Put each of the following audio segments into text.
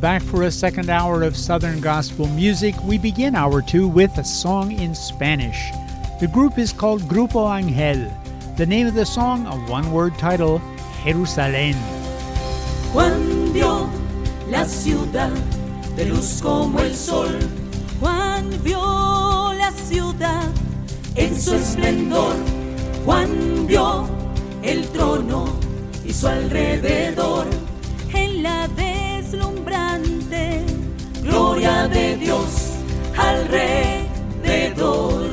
back for a second hour of Southern Gospel music. We begin hour two with a song in Spanish. The group is called Grupo Angel. The name of the song, a one word title, Jerusalén. Juan vio la ciudad de luz como el sol. Juan vio la ciudad en su esplendor. Juan vio el trono y su alrededor. En la gloria de Dios alrededor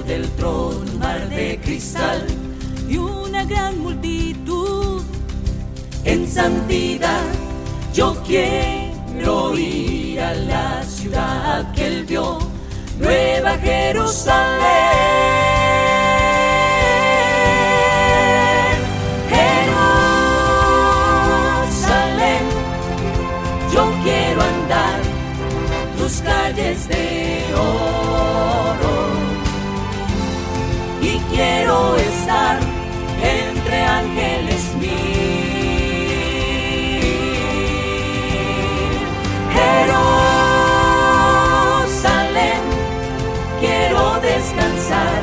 del trono, mar de cristal y una gran multitud en santidad. Yo quiero ir a la ciudad que él vio, Nueva Jerusalén. Quiero estar entre ángeles mil. Jerusalén, quiero descansar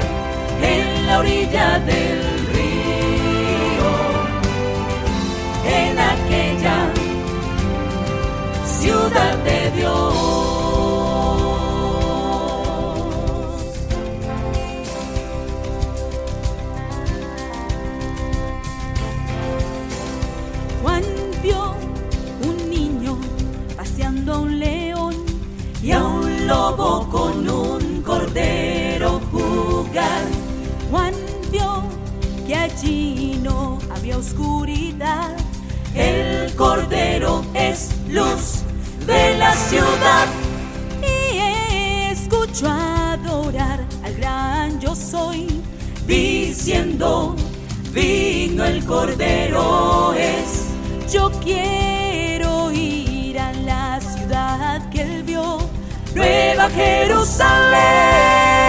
en la orilla del diciendo, vino el cordero es. Yo quiero ir a la ciudad que él vio Nueva Jerusalén.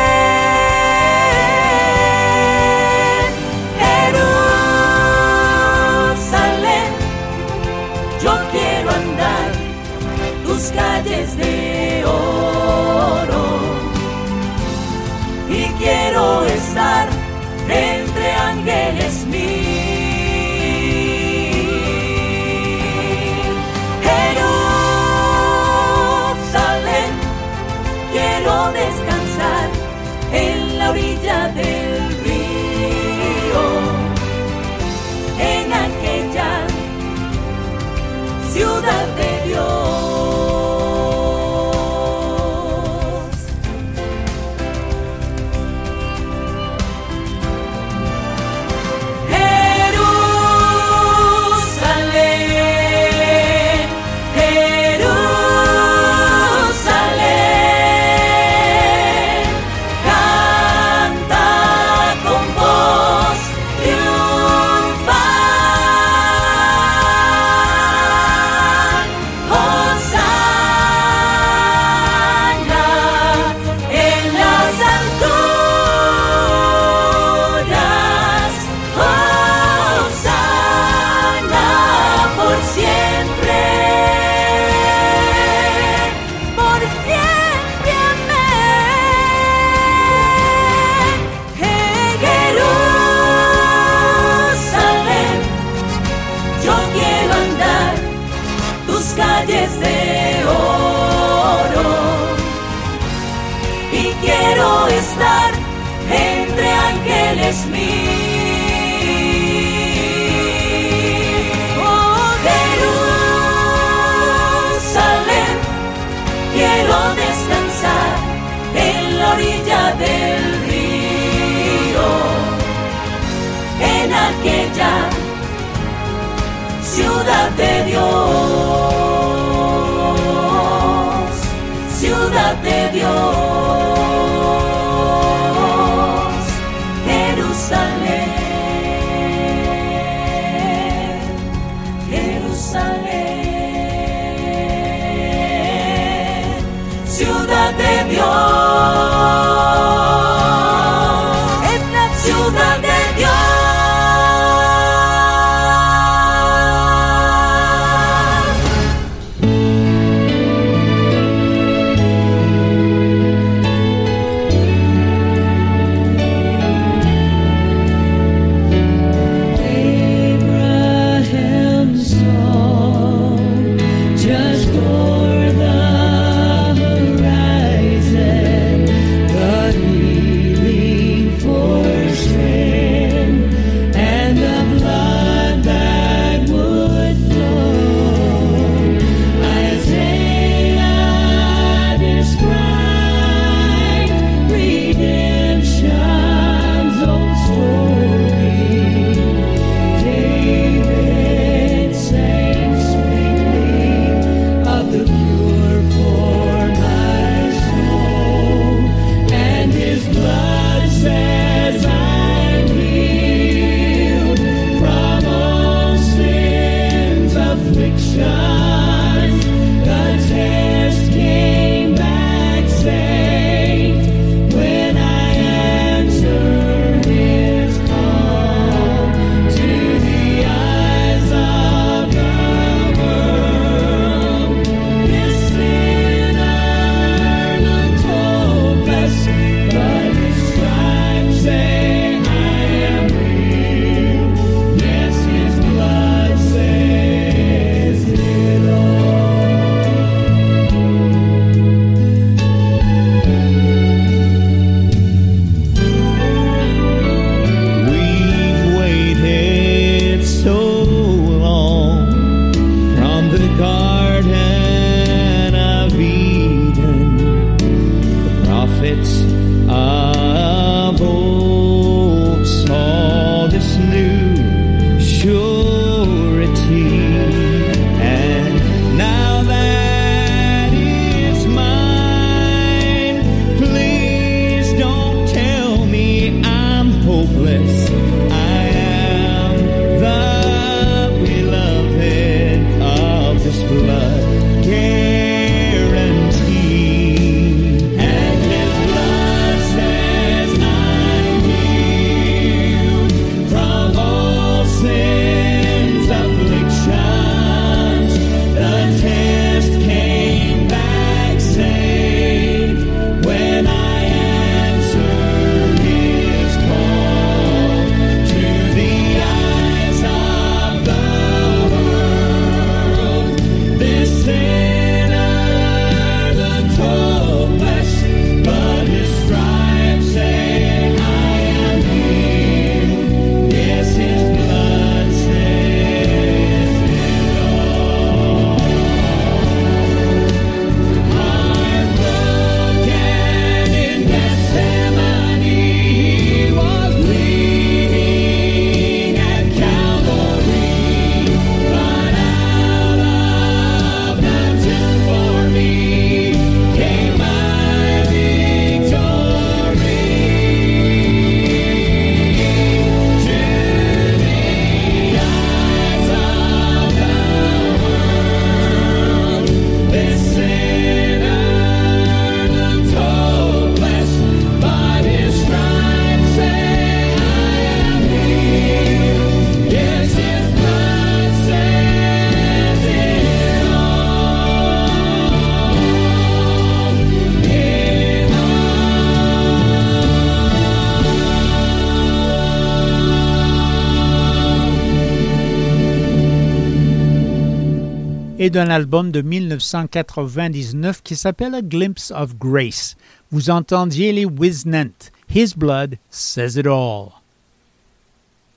Et d'un album de 1999 qui s'appelle A Glimpse of Grace. Vous entendiez les Wiznant. His Blood Says It All.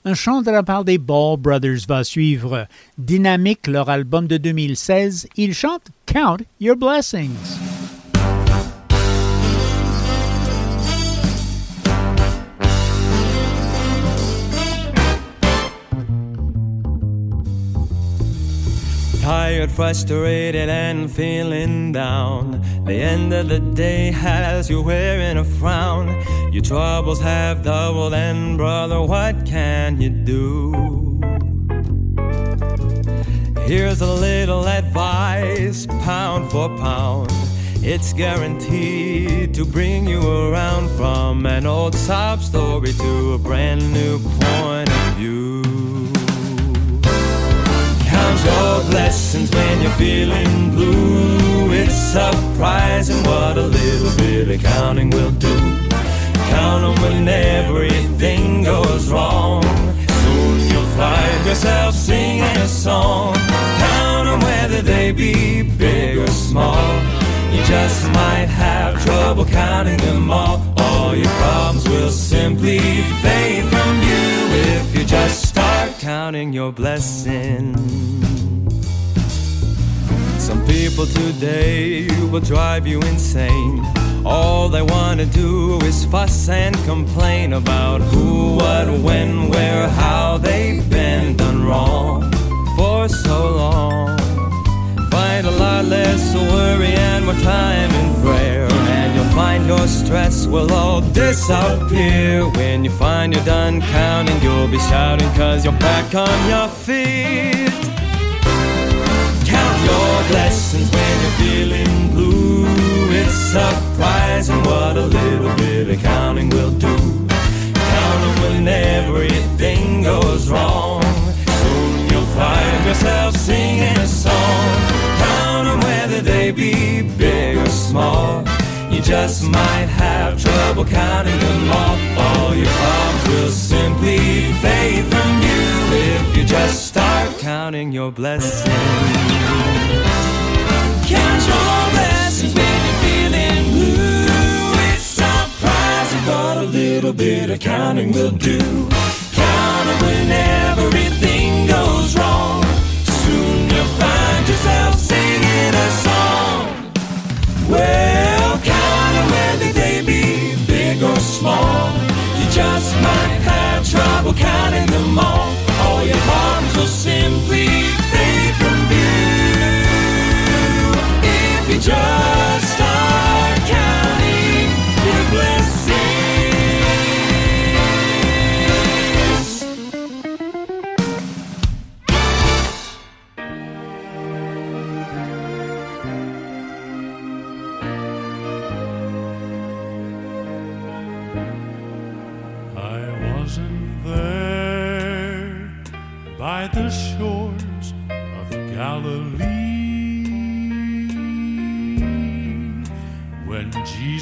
Un chant de la part des Ball Brothers va suivre. Dynamique, leur album de 2016, ils chantent Count Your Blessings. Tired, frustrated, and feeling down. The end of the day has you wearing a frown. Your troubles have doubled, and brother, what can you do? Here's a little advice, pound for pound. It's guaranteed to bring you around from an old sob story to a brand new point of view your blessings when you're feeling blue. It's surprising what a little bit of counting will do. Count them when everything goes wrong. Soon you'll find yourself singing a song. Count them whether they be big or small. You just might have trouble counting them all. All your problems will simply fade from you if you just counting your blessings. Some people today will drive you insane. All they wanna do is fuss and complain about who, what, when, where, how they've been done wrong for so long. Find a lot less worry and more time in prayer, find your stress will all disappear. When you find you're done counting, you'll be shouting cause you're back on your feet Count your blessings when you're feeling blue. It's surprising what a little bit of counting will do. Count them when everything goes wrong. Soon you'll find yourself singing a song. Count them whether they be big or small. Just might have trouble counting them all. All your problems will simply fade from you if you just start counting your blessings. Count your blessings when you're feeling blue. It's surprising what a little bit of counting will do. Count when everything goes wrong. Soon you'll find yourself singing a song. Well, be big or small. You just might have trouble counting them all. All your problems will simply fade from view if you just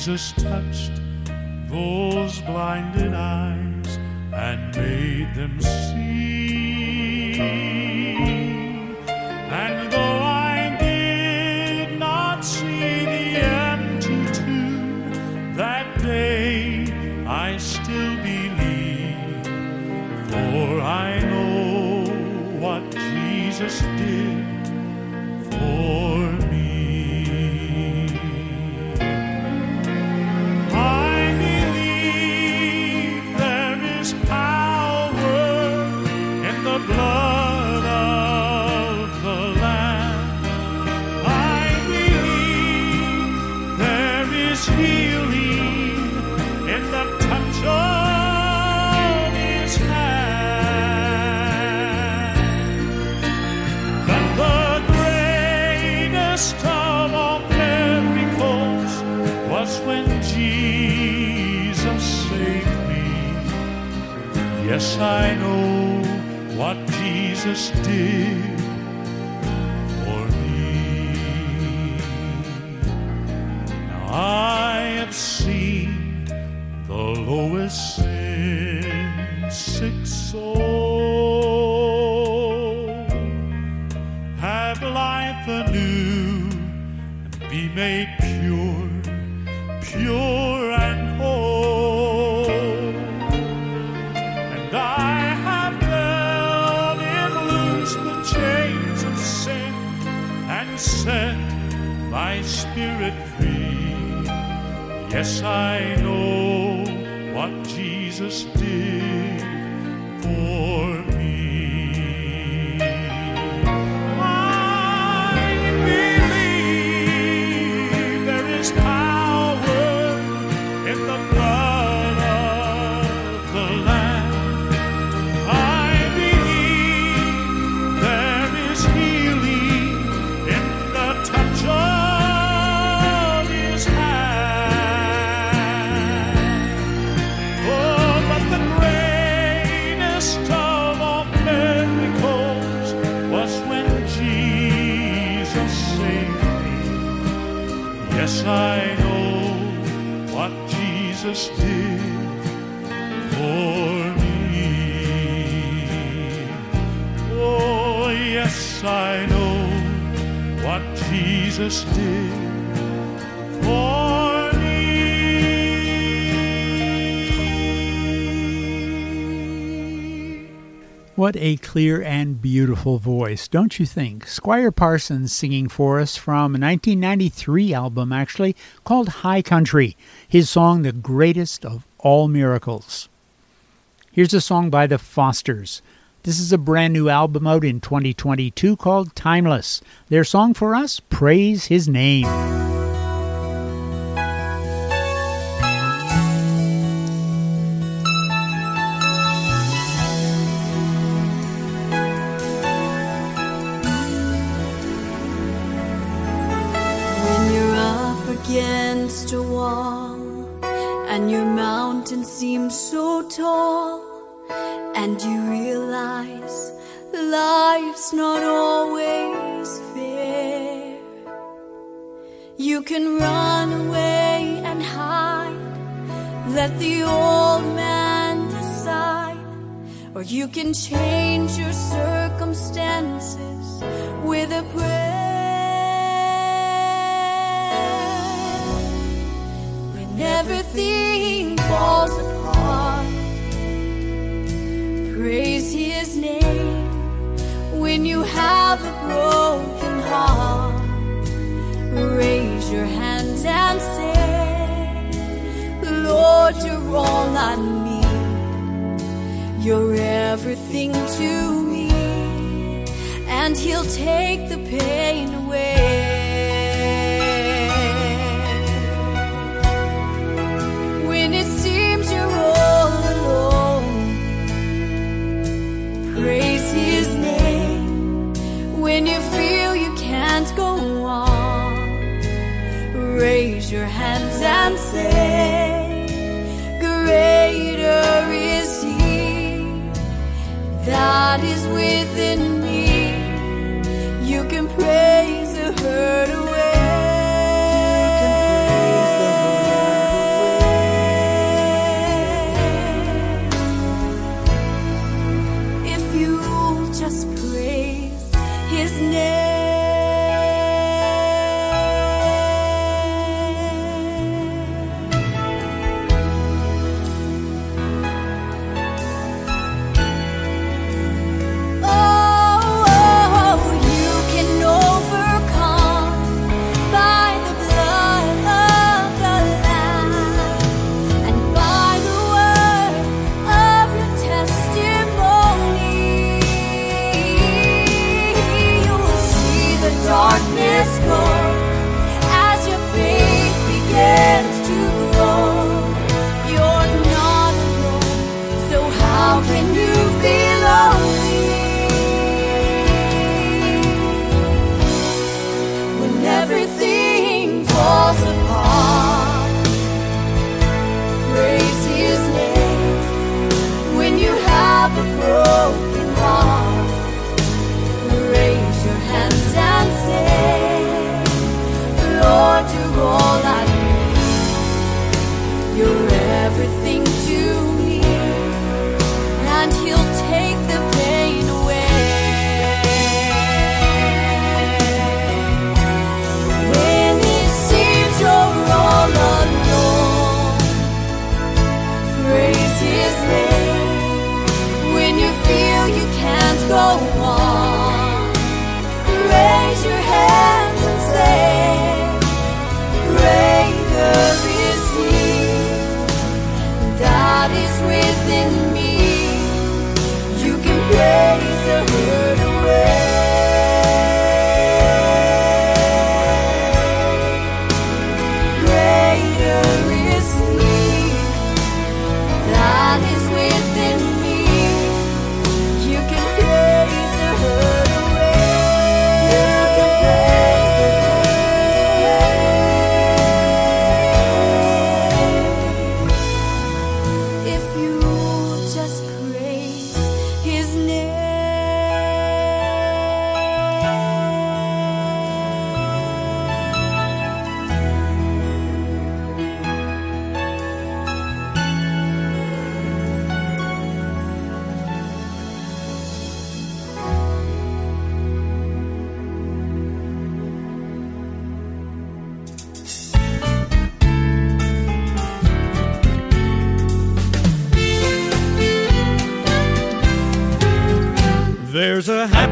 Jesus touched those blinded eyes and made them see. What a clear and beautiful voice, don't you think? Squire Parsons singing for us from a 1993 album, actually, called High Country, his song The Greatest of All Miracles. Here's a song by the Fosters. This is a brand new album out in 2022 called Timeless. Their song for us, Praise His Name. Mountain seems so tall, and you realize life's not always fair, you can run away and hide. Let the old man decide. Or you can change your circumstances with a prayer. Everything have a broken heart, raise your hands and say, Lord, you're all I need. You're everything to me, and He'll take the pain away. Your hands and say, Greater is He that is within me. You can praise the hurt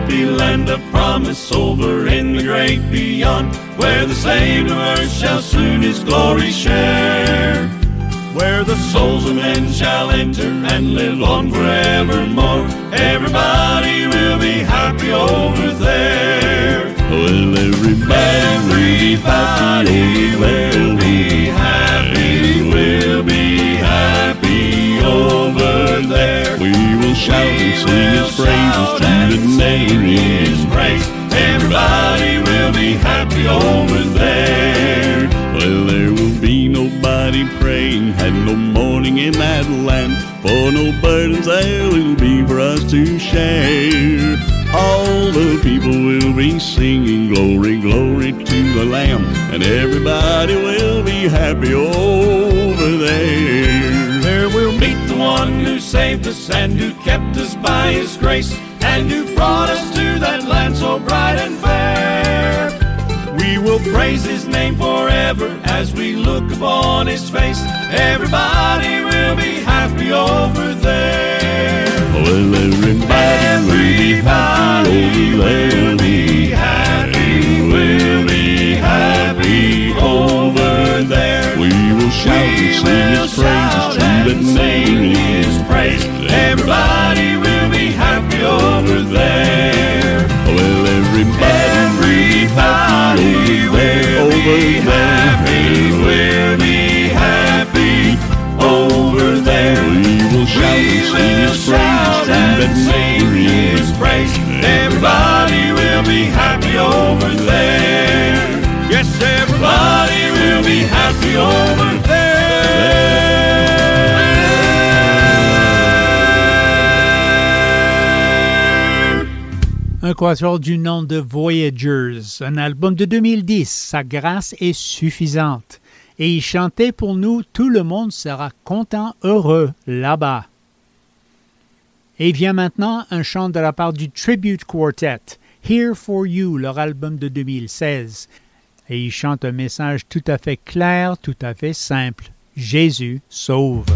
happy land of promise over in the great beyond, where the saved of earth shall soon his glory share. Where the souls of men shall enter and live on forevermore. Everybody will be happy over there. Well, everybody, Everybody will be happy, will be happy over there. We shout and sing His praises to the His name. praise. Everybody will be happy over there. Well, there will be nobody praying and no mourning in that land, for no burdens there will be for us to share. All the people will be singing glory, glory to the Lamb, and everybody will be happy over there. There we'll meet the one who saved and who kept us by his grace and who brought us to that land so bright and fair. We will praise his name forever as we look upon his face. Everybody will be happy over there. Well, everybody will be happy over there. Quatuor du nom de Voyagers, un album de 2010, Sa grâce est suffisante. Et il chantait pour nous Tout le monde sera content, heureux là-bas. Et vient maintenant un chant de la part du Tribute Quartet, Here for You, leur album de 2016. Et il chante un message tout à fait clair, tout à fait simple. Jésus sauve.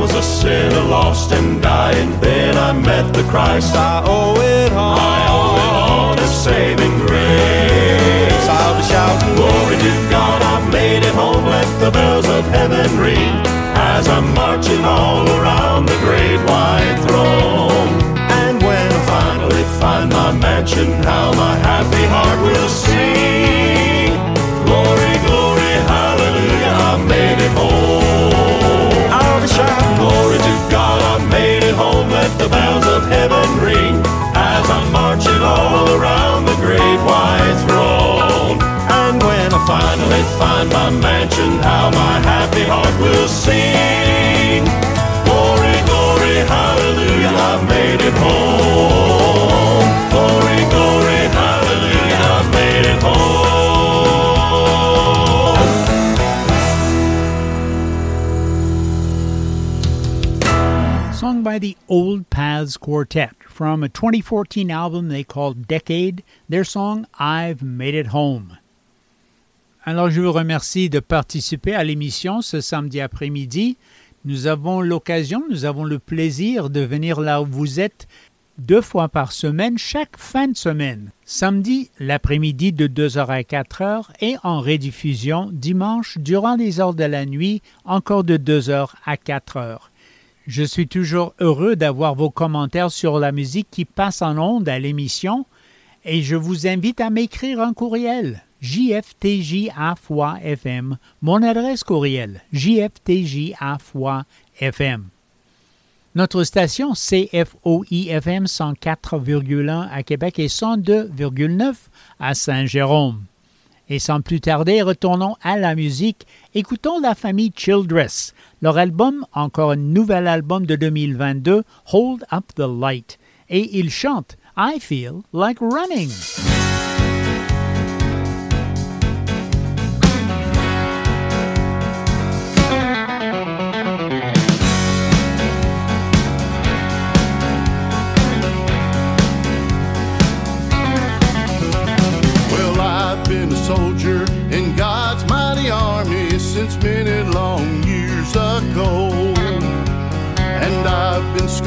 Was a sinner, lost and dying. Then I met the Christ. I find my mansion, how my happy heart will sing. Glory, glory, hallelujah, I've made it home. Glory, glory, hallelujah, I've made it home. Sung by the Old Paths Quartet from a 2014 album they called Decade, their song I've Made It Home. Alors je vous remercie de participer à l'émission ce samedi après-midi. Nous avons l'occasion, nous avons le plaisir de venir là où vous êtes deux fois par semaine, chaque fin de semaine. Samedi, l'après-midi de 2h à 4h et en rediffusion dimanche durant les heures de la nuit, encore de 2h à 4h. Je suis toujours heureux d'avoir vos commentaires sur la musique qui passe en ondes à l'émission et je vous invite à m'écrire un courriel jftj.fm, mon adresse courriel jftj.fm. Notre station CFOIFM 104,1 à Québec et 102,9 à Saint-Jérôme. Et sans plus tarder, retournons à la musique. Écoutons la famille Childress. Leur album, encore un nouvel album de 2022, Hold Up the Light. Et ils chantent I Feel Like Running.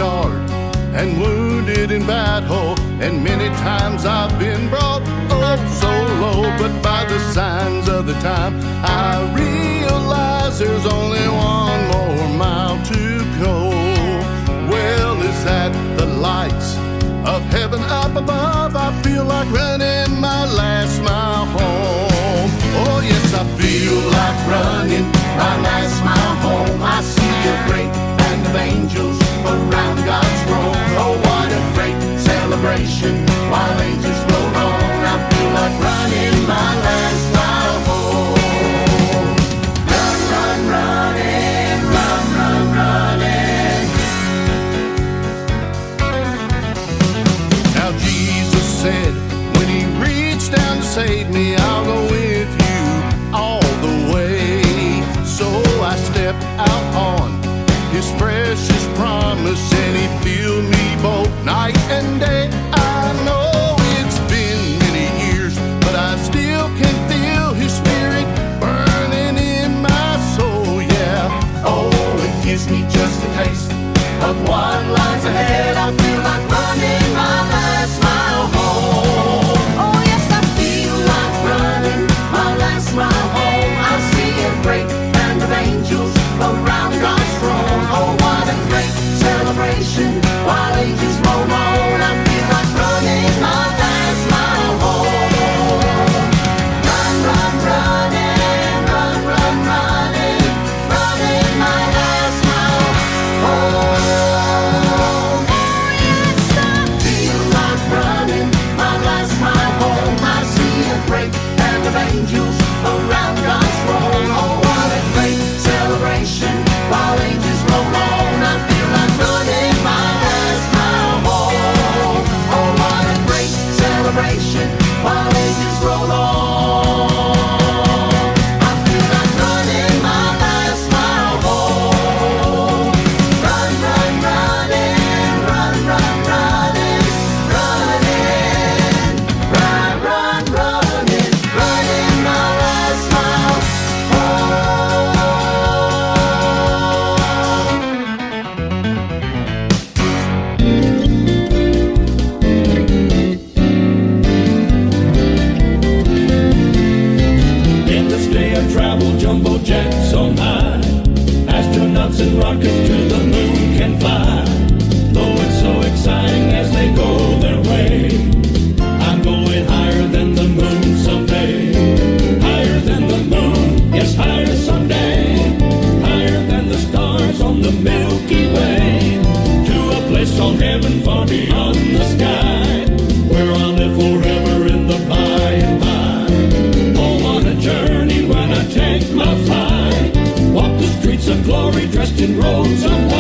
guard and wounded in battle, and many times I've been brought up so low. But by the signs of the time, I realize there's only one more mile to go. Well, is that the lights of heaven up above? I feel like running my last mile home. Oh, yes, I feel like running my last mile home. I see a great band of angels on God's throne. Oh, what a great celebration while angels roll on. I feel like running my last mile home. Run, run, running, run, run, running. Now Jesus said, when he reached down to save me, I'll go with you all the way. So I stepped out on his precious promise and he filled me both night and day. I know it's been many years, but I still can feel his spirit burning in my soul, yeah. Oh, it gives me just a taste of what lies ahead. I souls of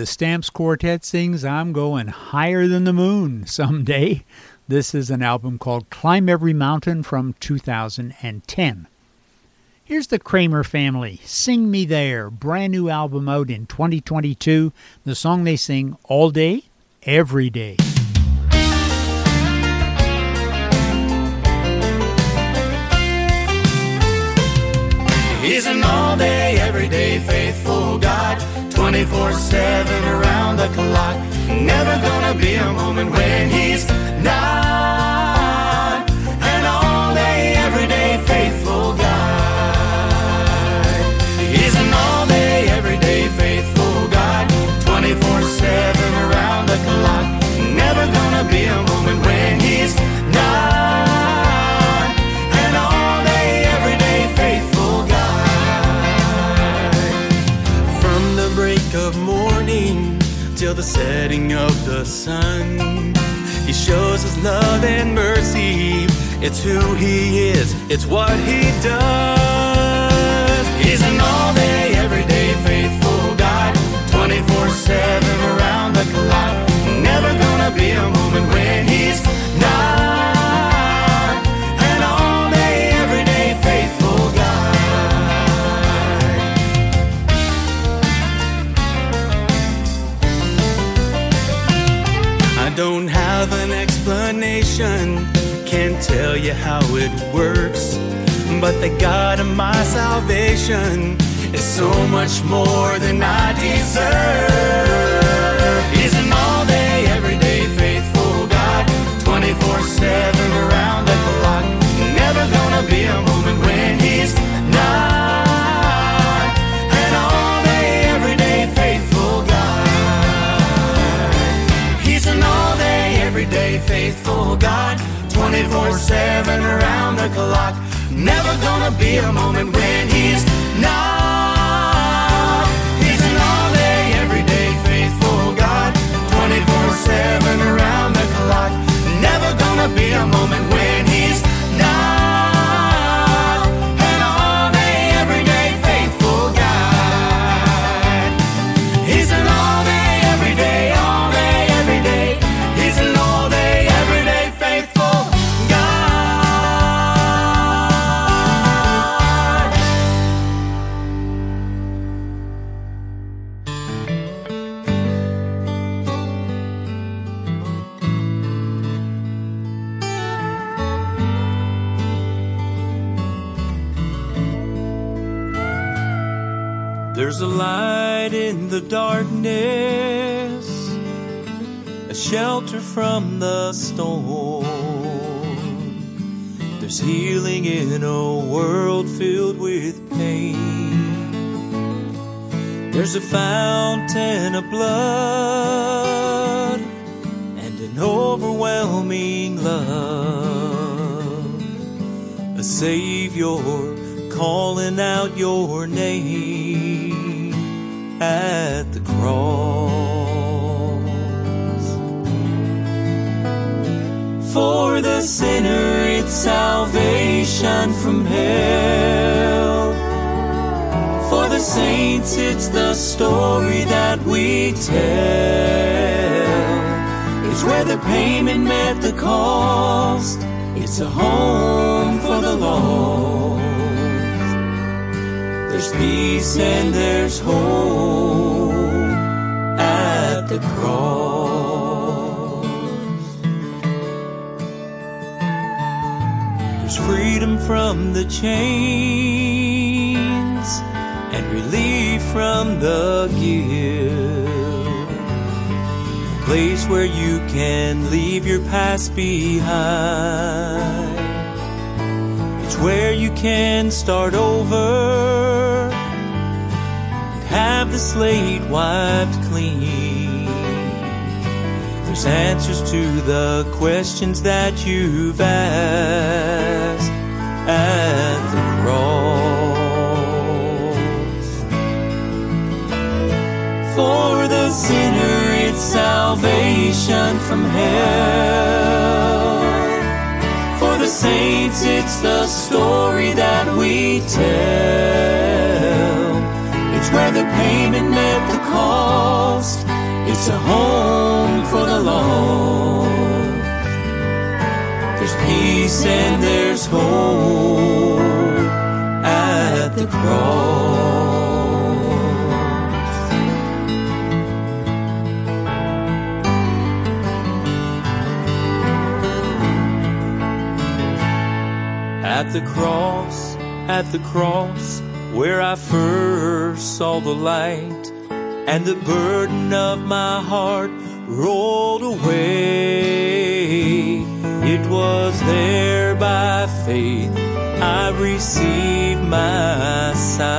the Stamps Quartet sings I'm Going Higher Than the Moon Someday. This is an album called Climb Every Mountain from 2010. Here's the Kramer family. Sing Me There, brand new album out in 2022. The song they sing all day, every day. He's an all day, every day faithful God, 24 7 around the clock. Never gonna be a moment when he's not setting of the sun, He shows His love and mercy. It's who He is, it's what He does. He's an all day, everyday faithful God, 24 7 around the clock. Never gonna be a moment when He's explanation, can't tell you how it works. But the God of my salvation is so much more than I deserve. He's an all day, everyday faithful God, 24 7 around the clock. Never gonna be a moment when He's 24 7 around the clock. Never gonna be a moment when He's not. He's an all day, everyday faithful God, 24 7 around the clock. Never gonna be a moment when A light in the darkness, a shelter from the storm. There's healing in a world filled with pain. There's a fountain of blood and an overwhelming love. A Savior calling out your name at the cross. For the sinner, it's salvation from hell. For the saints, it's the story that we tell. It's where the payment met the cost. It's a home for the lost. There's peace and there's hope at the cross. There's freedom from the chains and relief from the guilt. A place where you can leave your past behind. It's where you can start over the slate wiped clean. There's answers to the questions that you've asked at the cross. For the sinner, it's salvation from hell. For the saints, it's the story that we tell. Where the payment met the cost. It's a home for the lost. There's peace and there's hope at the cross. At the cross, at the cross, where I first saw the light. and the burden of my heart rolled away. It was there by faith I received my sight,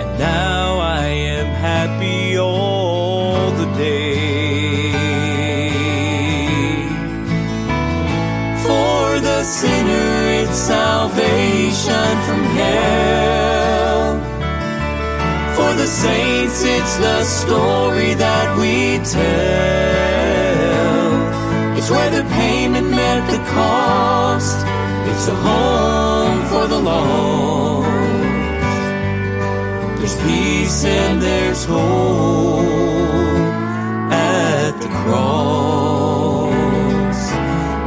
and now I am happy all the day. For the sinner, it's salvation from hell. For the saints, it's the story that we tell. It's where the payment met the cost. It's a home for the lost. There's peace and there's hope at the cross.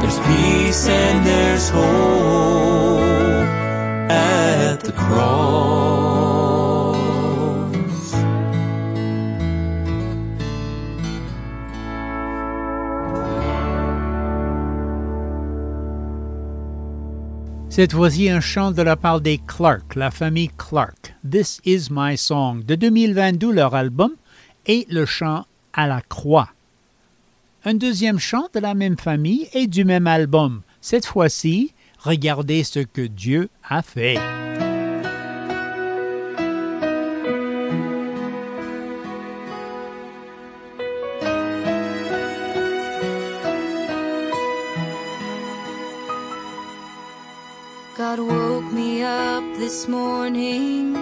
There's peace and there's hope at the cross. Cette fois-ci, un chant de la part des Clark, la famille Clark. This is my song de 2022, leur album, et le chant à la croix. Un deuxième chant de la même famille et du même album. Cette fois-ci, regardez ce que Dieu a fait. God woke me up this morning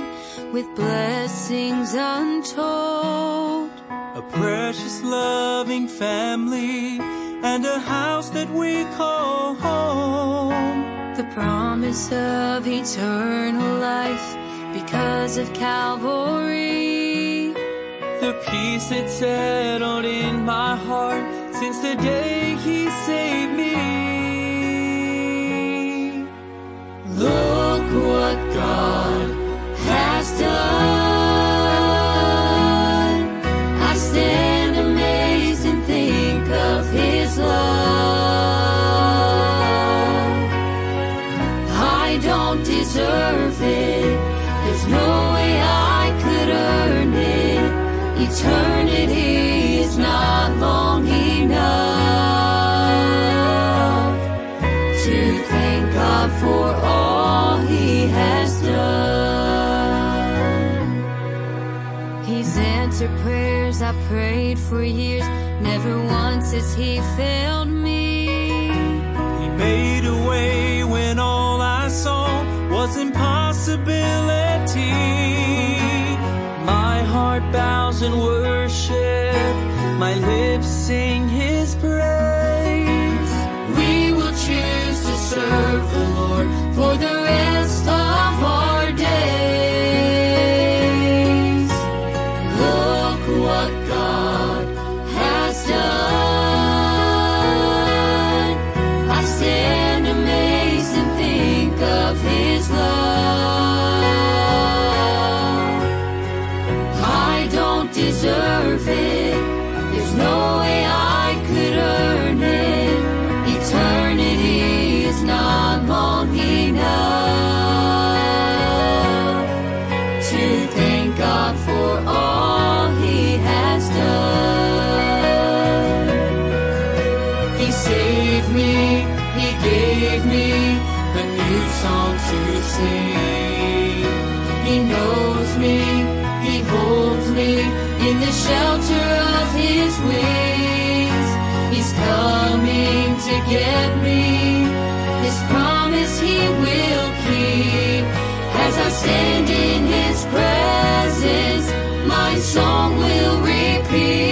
with blessings untold. A precious, loving family and a house that we call home. The promise of eternal life because of Calvary. The peace that settled in my heart since the day He saved me. Look what God Eternity is not long enough to thank God for all He has done. He's answered prayers I prayed for years. Never once has He failed me. He made a way when in worship, my lips sing His praise. We will choose to serve the Lord for the gave me a new song to sing. He knows me, He holds me in the shelter of His wings. He's coming to get me. His promise He will keep. As I stand in His presence, my song will repeat.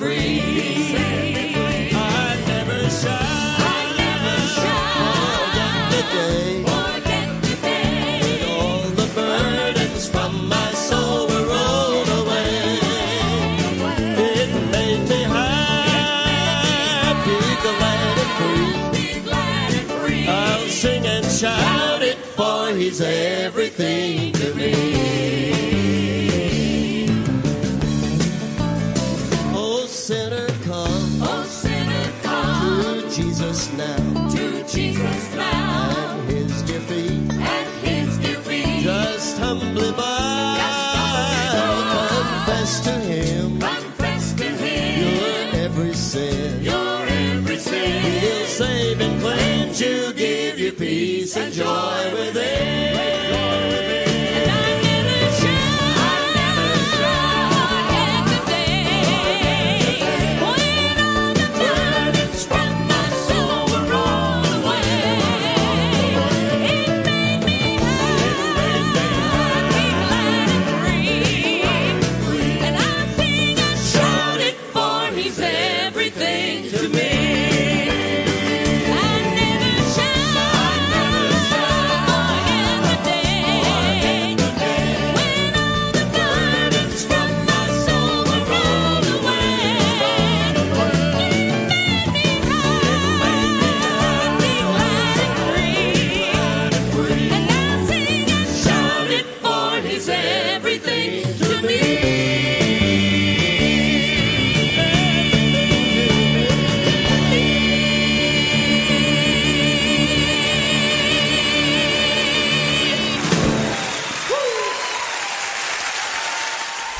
free. peace and joy within.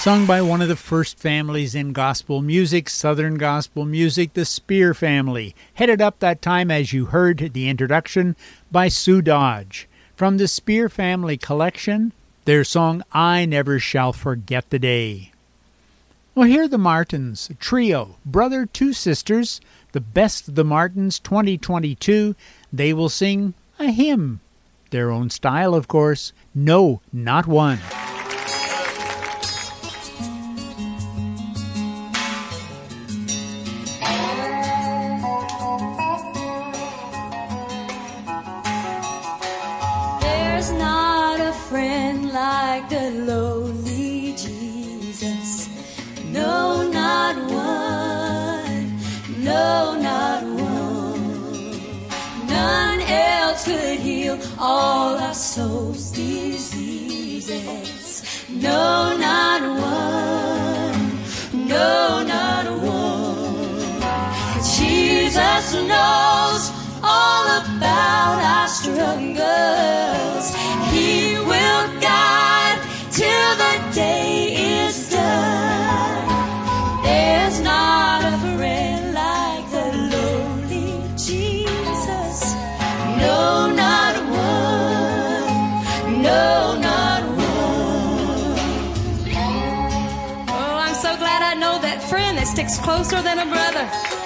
sung by one of the first families in gospel music, Southern gospel music, the Speer family, headed up that time, as you heard the introduction, by Sue Dodge. From the Speer family collection, their song I Never Shall Forget the Day. Well, here are the Martins, trio, brother, two sisters, the best of the Martins 2022. They will sing a hymn, their own style, of course. No, not one. could heal all our soul's diseases. No, not one. No, not one. Jesus knows all about our struggles. He will guide till the day Closer than a brother.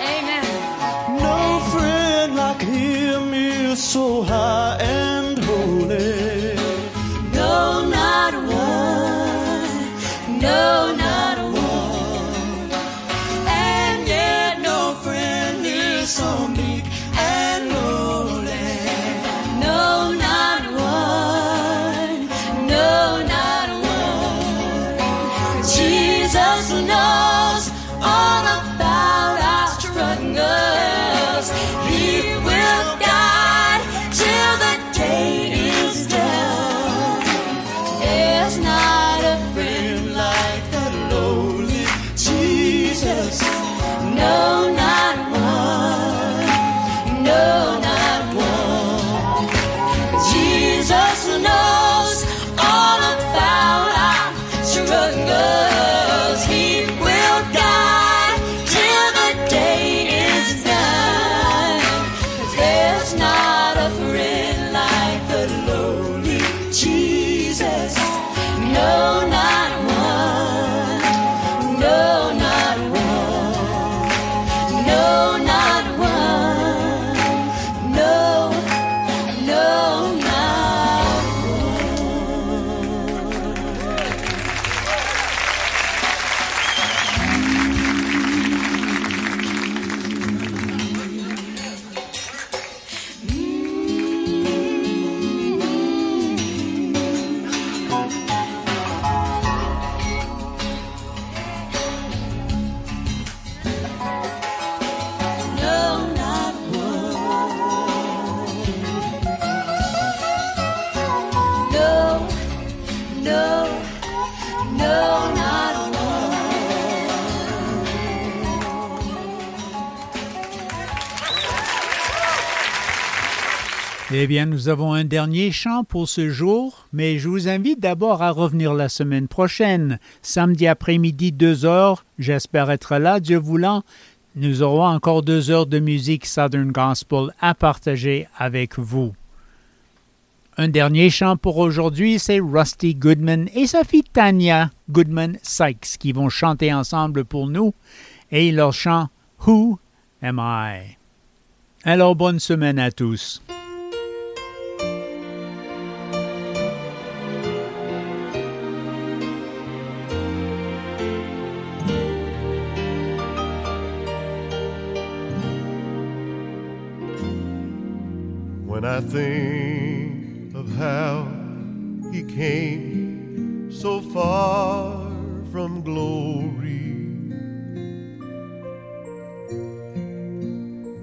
Eh bien, nous avons un dernier chant pour ce jour, mais je vous invite d'abord à revenir la semaine prochaine, samedi après-midi, deux heures. J'espère être là, Dieu voulant. Nous aurons encore deux heures de musique Southern Gospel à partager avec vous. Un dernier chant pour aujourd'hui, c'est Rusty Goodman et sa fille Tanya Goodman Sykes qui vont chanter ensemble pour nous et leur chant Who Am I? Alors, bonne semaine à tous. I think of how he came so far from glory,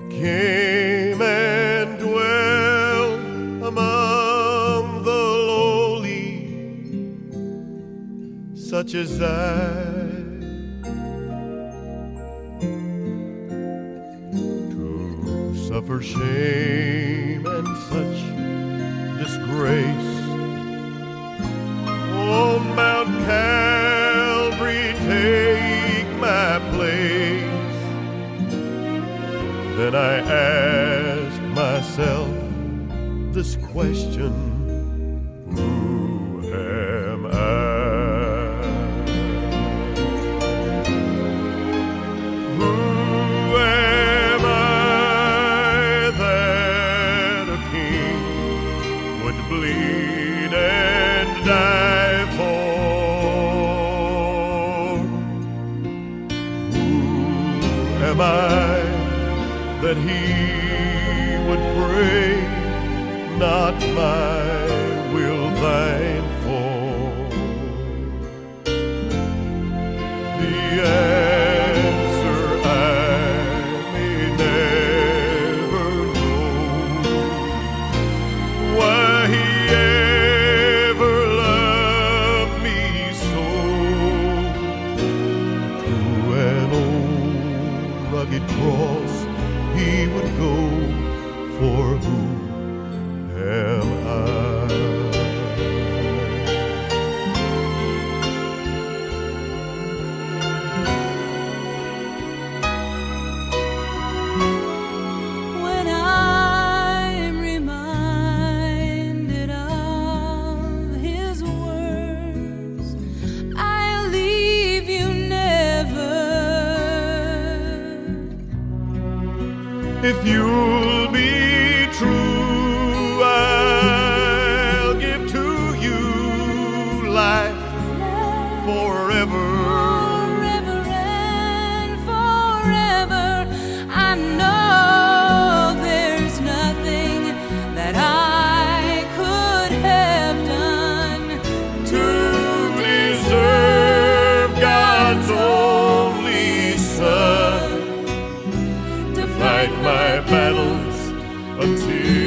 came and dwelt among the lowly, such as I. suffer shame and such disgrace. On Mount Calvary, take my place. Then I ask myself this question fight my battles until.